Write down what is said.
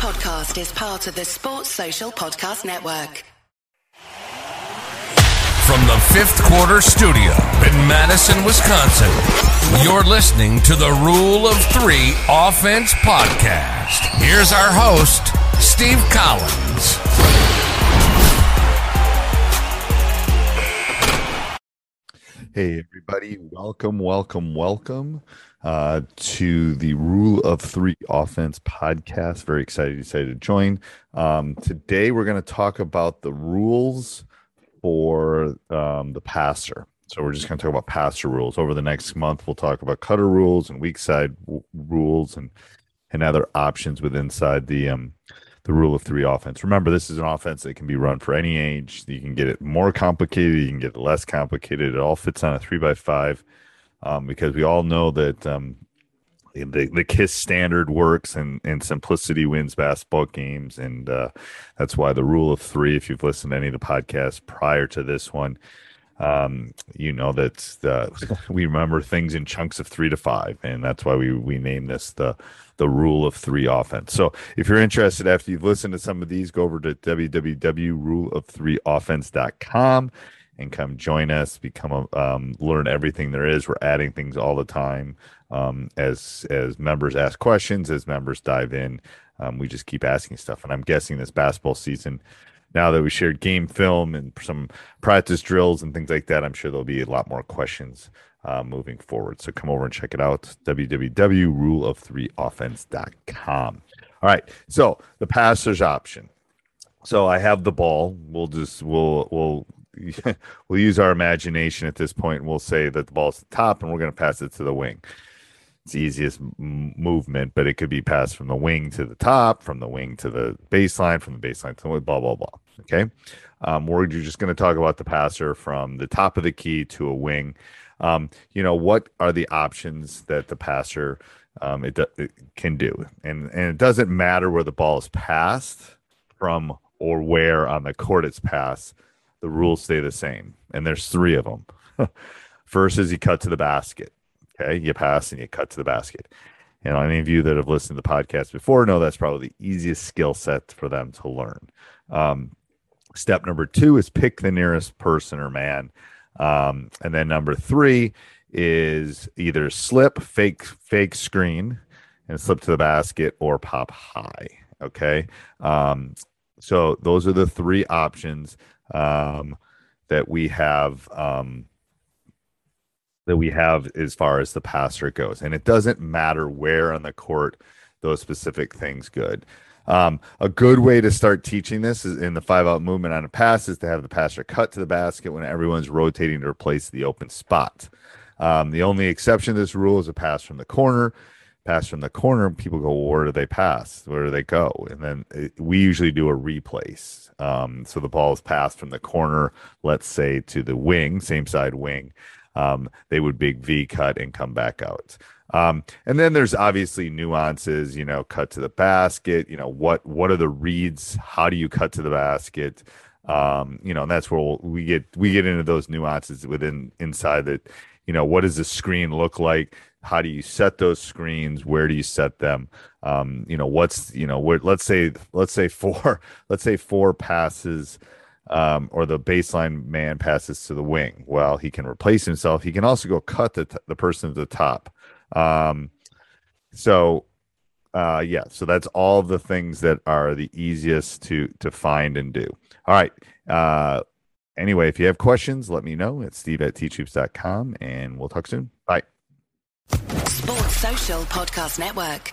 podcast is part of the Sports Social Podcast Network. From the fifth quarter studio in Madison, Wisconsin, you're listening to the Rule of Three Offense Podcast. Here's our host, Steve Collins. Hey, everybody. Welcome, welcome, welcome uh, to the Rule of Three Offense podcast. Very excited decided to join. Um, today, we're going to talk about the rules for um, the passer. So, we're just going to talk about passer rules. Over the next month, we'll talk about cutter rules and weak side w- rules and, and other options within inside the um, the rule of three offense. Remember, this is an offense that can be run for any age. You can get it more complicated, you can get it less complicated. It all fits on a three by five um, because we all know that um, the the Kiss standard works and and simplicity wins basketball games, and uh, that's why the rule of three. If you've listened to any of the podcasts prior to this one. Um, you know that uh, we remember things in chunks of three to five, and that's why we we name this the the rule of three offense. So if you're interested after you've listened to some of these, go over to www.ruleof3offense.com and come join us, become a, um, learn everything there is. We're adding things all the time um, as as members ask questions, as members dive in. Um, we just keep asking stuff, and I'm guessing this basketball season. Now that we shared game film and some practice drills and things like that, I'm sure there'll be a lot more questions uh, moving forward. So come over and check it out www.ruleof3offense.com. All right. So the passer's option. So I have the ball. We'll just we'll we'll we'll use our imagination at this point we'll say that the ball's at the top and we're going to pass it to the wing. It's easiest movement, but it could be passed from the wing to the top, from the wing to the baseline, from the baseline to the blah blah blah. Okay. Um, we're just going to talk about the passer from the top of the key to a wing um, you know, what are the options that the passer um, it, it, can do? And and it doesn't matter where the ball is passed from or where on the court it's passed. The rules stay the same, and there's three of them. First is you cut to the basket. Okay, you pass and you cut to the basket. And any of you that have listened to the podcast before know that's probably the easiest skill set for them to learn. Um, step number two is pick the nearest person or man um, and then number three is either slip, fake, fake screen, and slip to the basket, or pop high. Okay. Um, so those are the three options um, that we have. Um, that we have as far as the passer goes, and it doesn't matter where on the court those specific things good. Um, a good way to start teaching this is in the five out movement on a pass is to have the passer cut to the basket when everyone's rotating to replace the open spot. Um, the only exception to this rule is a pass from the corner. Pass from the corner, people go, well, where do they pass? Where do they go? And then it, we usually do a replace. Um, so the ball is passed from the corner, let's say to the wing, same side wing. Um, they would big V cut and come back out. Um, and then there's obviously nuances, you know, cut to the basket, you know, what what are the reads? How do you cut to the basket? Um, you know, and that's where we'll, we get we get into those nuances within inside that, you know, what does the screen look like? How do you set those screens? Where do you set them? Um, you know, what's you know, where, let's say let's say four let's say four passes um, or the baseline man passes to the wing. Well, he can replace himself. He can also go cut the, t- the person at the top. Um, so uh, yeah, so that's all the things that are the easiest to to find and do. All right. Uh, anyway, if you have questions, let me know at steve at teachhoops.com and we'll talk soon. Bye. Sports Social Podcast Network.